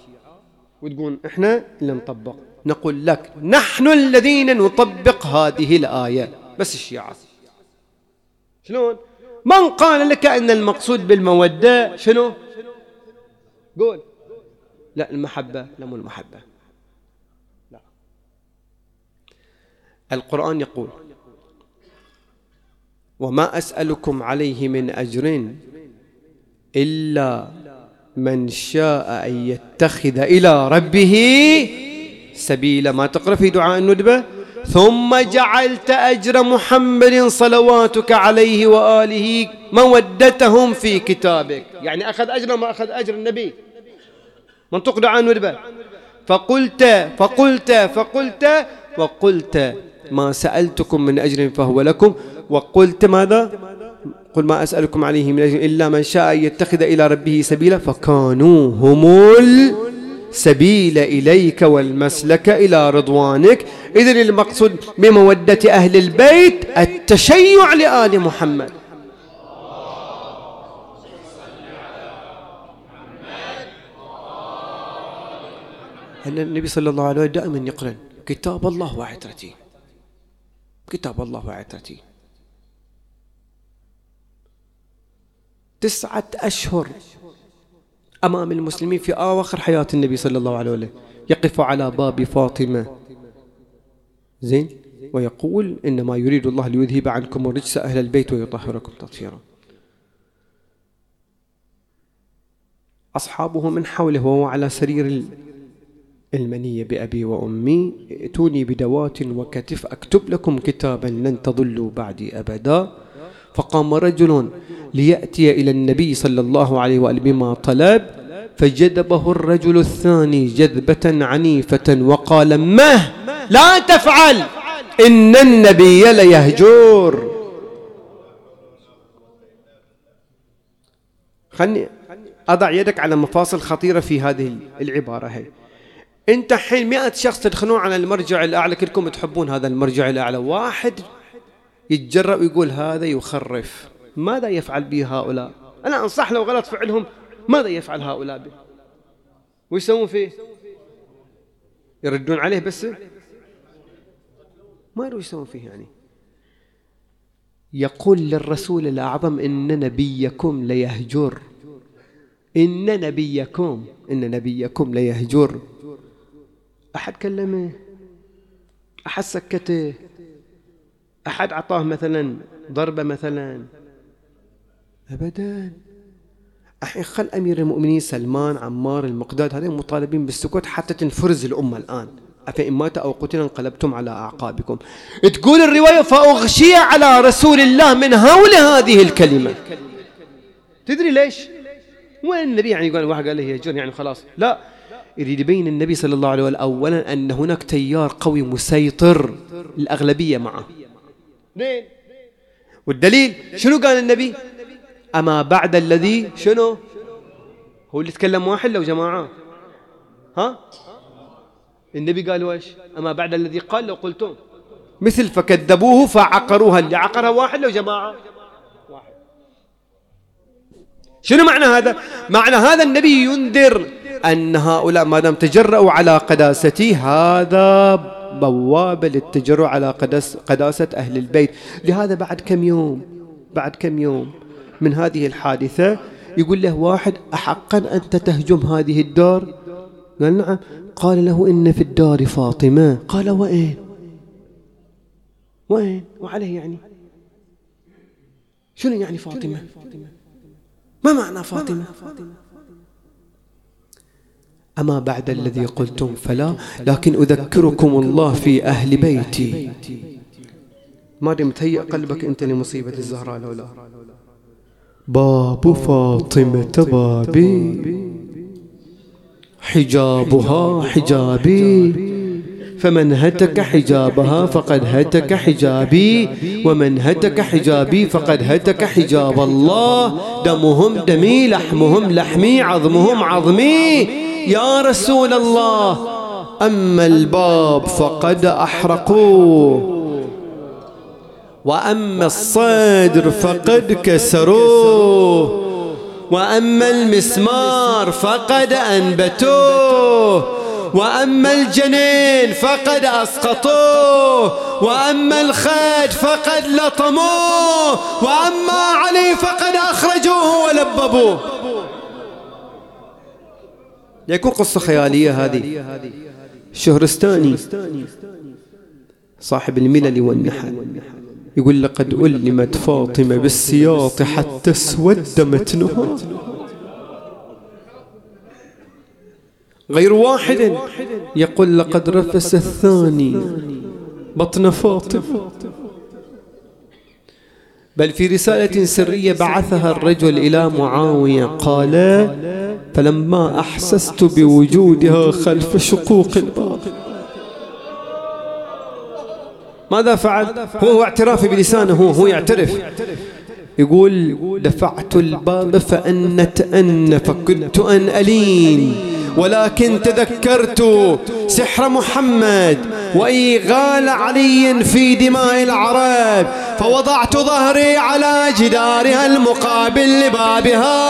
وتقول إحنا اللي نطبق. نقول لك نحن الذين نطبق هذه الآية. بس الشيعة. شلون؟ من قال لك أن المقصود بالمودة شنو؟ قول. لا المحبة. لا مو المحبة. القرآن يقول وما أسألكم عليه من أجر إلا من شاء أن يتخذ إلى ربه سبيلا ما تقرأ في دعاء الندبة ثم جعلت أجر محمد صلواتك عليه وآله مودتهم في كتابك. يعني أخذ أجر ما أخذ أجر النبي. منطق دعاء الندبة فقلت فقلت فقلت وقلت ما سألتكم من أجر فهو لكم. وقلت ماذا؟ قل ما أسألكم عليه من أجر إلا من شاء يتخذ إلى ربه سبيلا فكانوا هم السبيل إليك والمسلك إلى رضوانك. إذن المقصود بمودة أهل البيت التشيع لآل محمد. أن النبي صلى الله عليه وسلم دائما يقرن كتاب الله وعترتي كتاب الله وعترتي تسعة أشهر أمام المسلمين في أواخر حياة النبي صلى الله عليه وسلم. يقف على باب فاطمة. زين؟ ويقول إنما يريد الله ليذهب عنكم الرجس أهل البيت ويطهركم تطهيرا. أصحابه من حوله وهو على سرير المنية بأبي وأمي. ائتوني بدوات وكتف أكتب لكم كتابا لن تضلوا بعدي أبدا. فقام رجل ليأتي إلى النبي صلى الله عليه وآله بما طلب فجذبه الرجل الثاني جذبة عنيفة وقال مه! لا تفعل! إن النبي ليهجور! خلني أضع يدك على مفاصل خطيرة في هذه العبارة هي. أنت حين مئة شخص تدخلون على المرجع الأعلى كلكم تحبون هذا المرجع الأعلى. واحد يتجرأ ويقول هذا يخرف. ماذا يفعل به هؤلاء؟ أنا أنصح لو غلط فعلهم ماذا يفعل هؤلاء به؟ ويسوون فيه؟ يردون عليه بس؟ ما يدرون يسوون فيه يعني. يقول للرسول الأعظم إن نبيكم ليهجر. إن نبيكم إن نبيكم ليهجر. أحد كلمه؟ أحد سكته؟ أحد أعطاه مثلا ضربة مثلا. أبدا. الحين خل أمير المؤمنين سلمان عمار المقداد هذين مطالبين بالسكوت حتى تنفرز الأمة الآن. أفإن مات أو قتل انقلبتم على أعقابكم. تقول الرواية فأغشي على رسول الله من هول هذه الكلمة. تدري ليش؟ وين النبي يعني يقول واحد قال له يهجر يعني خلاص. لا. يريد يبين النبي صلى الله عليه وسلم أولا أن هناك تيار قوي مسيطر الأغلبية معه. اثنين والدليل شنو قال النبي؟ أما بعد الذي شنو؟ هو اللي تكلم واحد لو جماعة. ها؟ النبي قال إيش أما بعد الذي قال لو قلتم. مثل فكذبوه فعقروها. اللي عقرها واحد لو جماعة. واحد شنو معنى هذا؟ معنى هذا النبي ينذر أن هؤلاء ما دام تجرأوا على قداستي هذا بوابة للتجرؤ على قدس قداسة أهل البيت. لهذا بعد كم يوم بعد كم يوم من هذه الحادثة يقول له واحد أحقا أنت تهجم هذه الدار؟ قال نعم. قال له إن في الدار فاطمة. قال وين وين وعليه يعني. شنو يعني فاطمة؟ ما معنى فاطمة؟ أما بعد الذي قلتم؟ فلا. لكن أذكركم الله في أهل بيتي. ما متهيأ قلبك أنت لمصيبة الزهراء لولا؟ باب فاطمة بابي حجابها حجابي. فمن هتك حجابها فقد هتك حجابي. ومن هتك حجابي فقد هتك حجاب الله. دمهم دمي لحمهم لحمي عظمهم عظمي. يا رسول الله أما الباب فقد أحرقوه. وأما الصدر فقد كسروه. وأما المسمار فقد أنبتوه. وأما الجنين فقد أسقطوه. وأما الخد فقد لطموه. وأما علي فقد أخرجوه ولببوه. يكون قصة خيالية هذه. الشهرستاني صاحب الملل والنحل يقول لقد ألمت فاطمة بالسياط حتى اسود متنها غير واحد يقول لقد رفس الثاني بطن فاطمة. بل في رسالة سرية بعثها الرجل إلى معاوية قال فلما أحسست بوجودها خلف شقوق الباب ماذا فعل؟ هو اعترافي بلسانه هو هو يعترف. يقول دفعت الباب فأنت أن فكنت أن ألين. ولكن تذكرت سحر محمد وإيغال علي في دماء العرب فوضعت ظهري على جدارها المقابل لبابها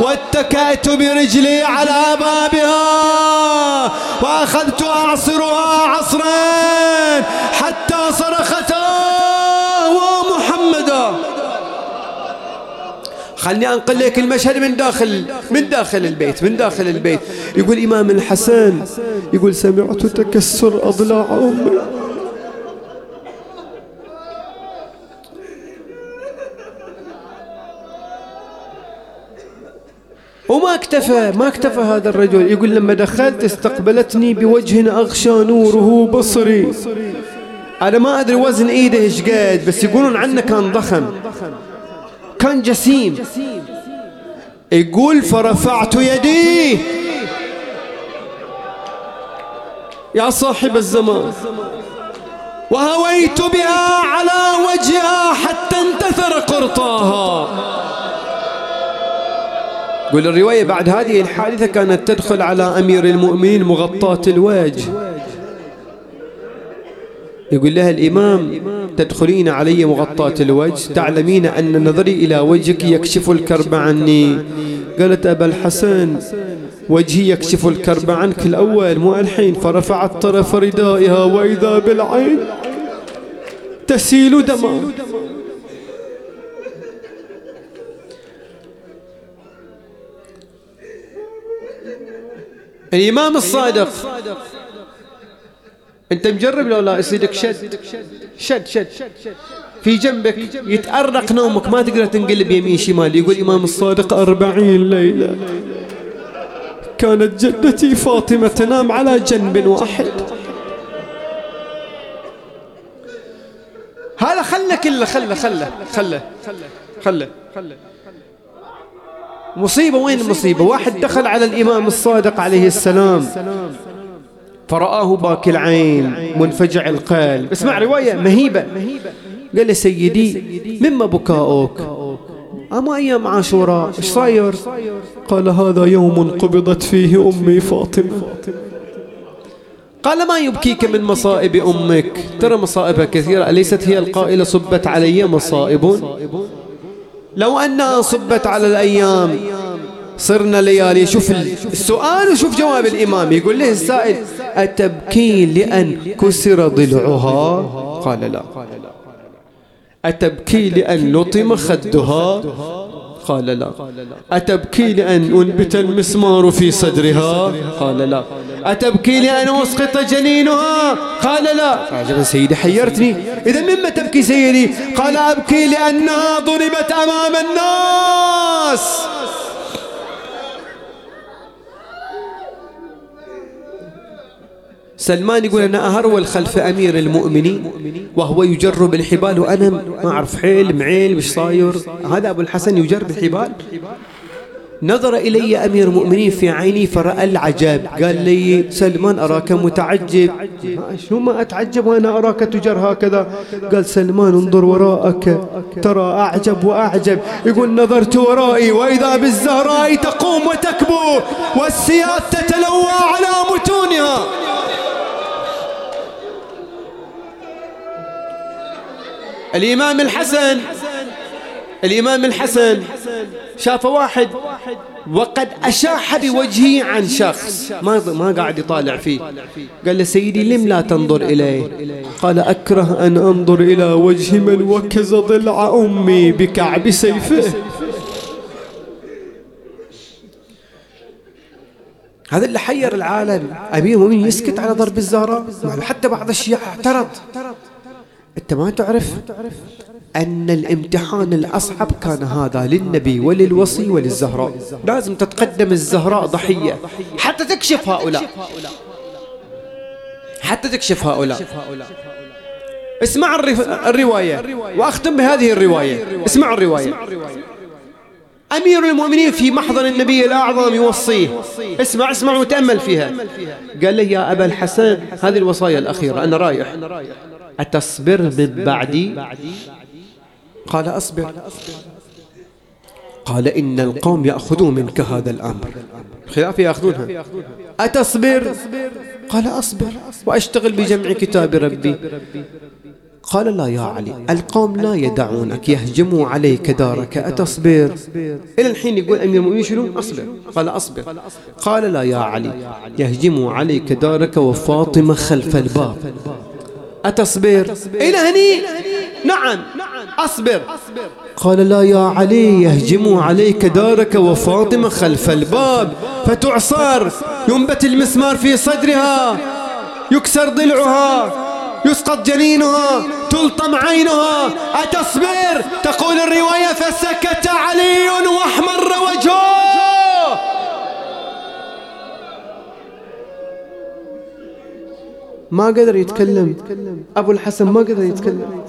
واتكأت برجلي على بابها وأخذت أعصرها عصرا حتى صرختا خلني أنقل لك المشهد من داخل من داخل البيت من داخل البيت. يقول إمام الحسن يقول سمعت تكسر أضلاع أمي. وما اكتفى ما اكتفى هذا الرجل. يقول لما دخلت استقبلتني بوجه أغشى نوره بصري. أنا ما أدري وزن إيده إيش قد بس يقولون عنه كان ضخم. كان جسيم. يقول فرفعت يدي. يا صاحب الزمان. وهويت بها على وجهها حتى انتثر قرطاها. قول الرواية بعد هذه الحادثة كانت تدخل على أمير المؤمنين مغطاة الوجه. يقول لها الإمام تدخلين علي مغطاة الوجه تعلمين أن نظري إلى وجهك يكشف الكرب عني. قالت أبا الحسن وجهي يكشف الكرب عنك الأول مو الحين فرفعت طرف ردائها وإذا بالعين تسيل دما الإمام الصادق أنت مجرب لو لا يصيدك شد. شد شد في جنبك يتأرق نومك ما تقدر تنقلب يمين شمال. يقول الإمام الصادق أربعين ليلة. كانت جدتي فاطمة تنام على جنب واحد. هذا خله كله خله خله خله خله خله. مصيبة وين المصيبة واحد دخل على الإمام الصادق عليه السلام. فرآه باكي العين منفجع القلب. اسمع رواية مهيبة. قال له سيدي مما بكاؤك؟ أما أيام عاشوراء إيش صاير؟ قال هذا يوم قبضت فيه أمي فاطمة. قال ما يبكيك من مصائب أمك؟ ترى مصائبها كثيرة. أليست هي القائلة صبت علي مصائب؟ لو أنها صبت على الأيام صرنا ليالي. شوف السؤال وشوف جواب الإمام. يقول له السائل أتبكي لأن كسر ضلعها؟ قال لا. أتبكي لأن لطم خدها؟ قال لا. أتبكي لأن أنبت المسمار في صدرها؟ قال لا. أتبكي لأن أسقط جنينها؟ قال لا. عجبا سيدي حيرتني. إذا مما تبكي سيدي؟ قال أبكي لأنها ضربت أمام الناس. سلمان يقول أنا أهرول خلف أمير المؤمنين وهو يجر بالحبال وأنا ما أعرف حيل معيل مش صاير؟ هذا أبو الحسن يجر بالحبال نظر إلي أمير المؤمنين في عيني فرأى العجب. قال لي سلمان أراك متعجب؟ شنو ما أتعجب وأنا أراك تجر هكذا. قال سلمان انظر وراءك ترى أعجب وأعجب. يقول نظرت ورائي وإذا بالزهراء تقوم وتكبو والسياد تتلوى على متونها. الإمام الحسن. الإمام الحسن شاف واحد وقد أشاح بوجهه عن شخص. ما ما قاعد يطالع فيه. قال له سيدي لم لا تنظر إليه؟ قال أكره أن أنظر إلى وجه من وكز ضلع أمي بكعب سيفه. هذا اللي حير العالم. أمير المؤمنين يسكت على ضرب الزهراء. حتى بعض الشيعة اعترض. أنت ما تعرف أن الامتحان الأصعب كان هذا للنبي وللوصي وللزهراء. لازم تتقدم الزهراء ضحية. حتى تكشف هؤلاء. حتى تكشف هؤلاء. اسمع الرواية وأختم بهذه الرواية. اسمع الرواية. أمير المؤمنين في محضر النبي الأعظم يوصيه. اسمع اسمع وتأمل فيها. قال له يا أبا الحسن هذه الوصايا الأخيرة أنا رايح. أتصبر من بعدي قال أصبر. قال إن القوم يأخذون منك هذا الأمر. خلاف يأخذونها أتصبر. قال أصبر. وأشتغل بجمع كتاب ربي. قال لا يا علي. القوم لا يدعونك. يهجموا عليك دارك. أتصبر. إلى الحين يقول أمير المؤمنين شنو؟ أصبر. قال أصبر. قال لا يا علي. يهجموا عليك دارك وفاطمة خلف الباب. أتصبر. إلى هني. نعم. أصبر. قال لا يا علي يهجموا عليك دارك وفاطمة خلف الباب فتعصر. ينبت المسمار في صدرها. يكسر ضلعها. يسقط جنينها. تلطم عينها. أتصبر. تقول الرواية فسكت علي واحمر وجهه. ما قدر يتكلم. أبو الحسن ما قدر يتكلم.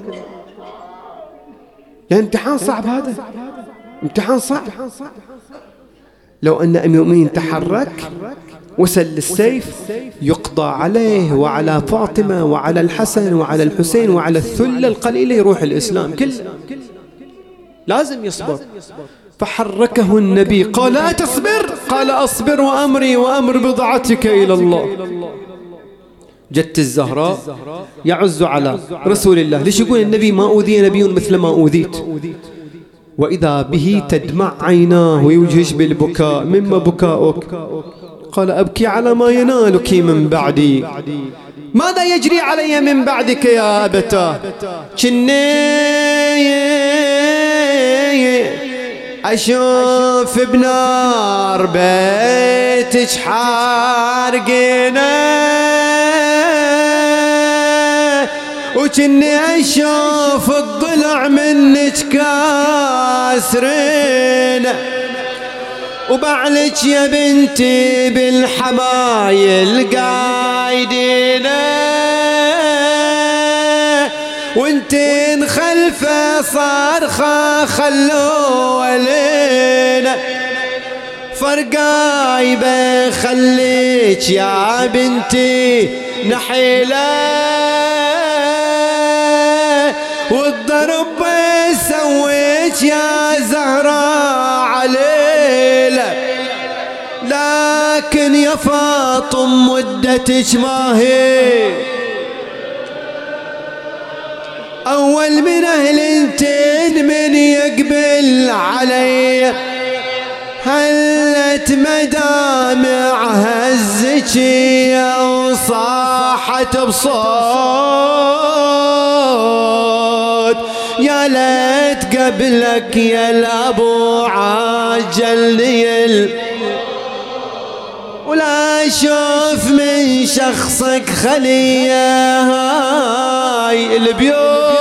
لأن امتحان صعب هذا. امتحان صعب. لو أن أمير المؤمنين تحرك وسل السيف يقضى عليه وعلى فاطمة وعلى الحسن وعلى الحسين وعلى الثلة القليلة يروح الإسلام. كله لازم يصبر. فحركه النبي. قال لا تصبر قال أصبر وأمري وأمر بضعتك إلى الله. جت الزهراء يعز على رسول الله. ليش يقول النبي ما أوذي نبي مثل ما أوذيت؟ وإذا به تدمع عيناه ويوجهش بالبكاء. مما بكاؤك؟ قال أبكي على ما ينالك من بعدي. ماذا يجري علي من بعدك يا أبتاه؟ كني أشوف بنار بيتك حارقنا وكني أشوف الضلع منك كاسرين. وبعلك يا بنتي بالحمايل قايدين وانتين خلفه صارخه خلوا علينا فرقايبه خليك يا بنتي نحيلة. والضرب سويت يا زهراء عليلة. لكن يا فاطم مدتك ما هي. أول من أهل انتين من يقبل علي. هلت مدامع الزكية وصاحت بصوت. يا ليت قبلك يا الأبو عاجل لي ولا أشوف من شخصك خلية. هاي البيوت.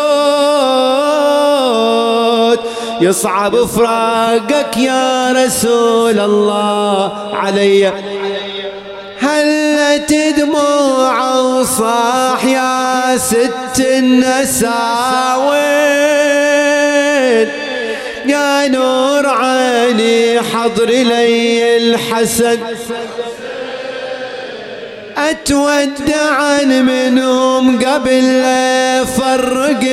يصعب فراقك يا رسول الله علي. هلت دموع وصاح يا ست النساوين؟ يا نور عيني حضر لي الحسن. اتودع منهم قبل لا فرق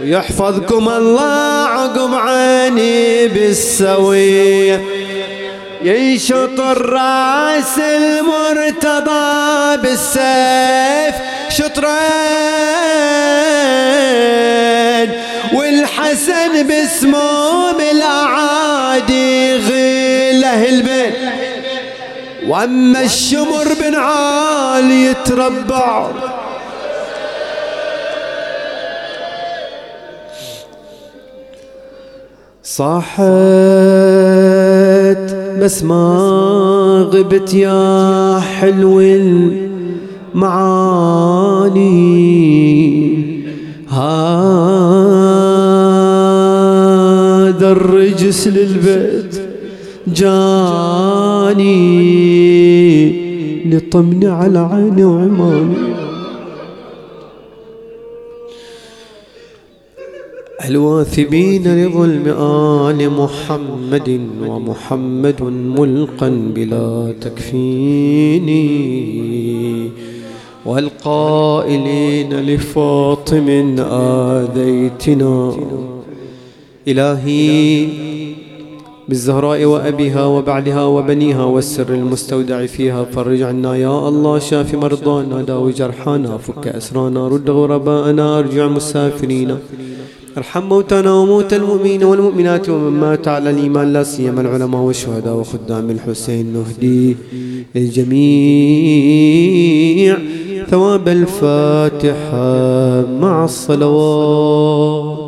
ويحفظكم الله عقب عيني بالسويه ينشط الرأس المرتضى بالسيف شطرين والحسن بسموم الأعادي غيله البيت. وأما الشمر بن عالي يتربع صاحت بس ما غبت يا حلو المعاني هذا الرجس للبيت جاني لطمني على عيني وعماني. الواثبين لظلم آل محمد ومحمد ملقا بلا تكفيني والقائلين لفاطم آذيتنا. إلهي بالزهراء وأبيها وبعلها وبنيها والسر المستودع فيها فرج عنا يا الله شاف مرضانا داوي جرحانا فك أسرانا رد غرباءنا أرجع مسافرين. ارحم موتانا وموتى المؤمنين والمؤمنات ومن مات على الإيمان لا سيما العلماء والشهداء وخدام الحسين نهدي الجميع ثواب الفاتحة مع الصلوات.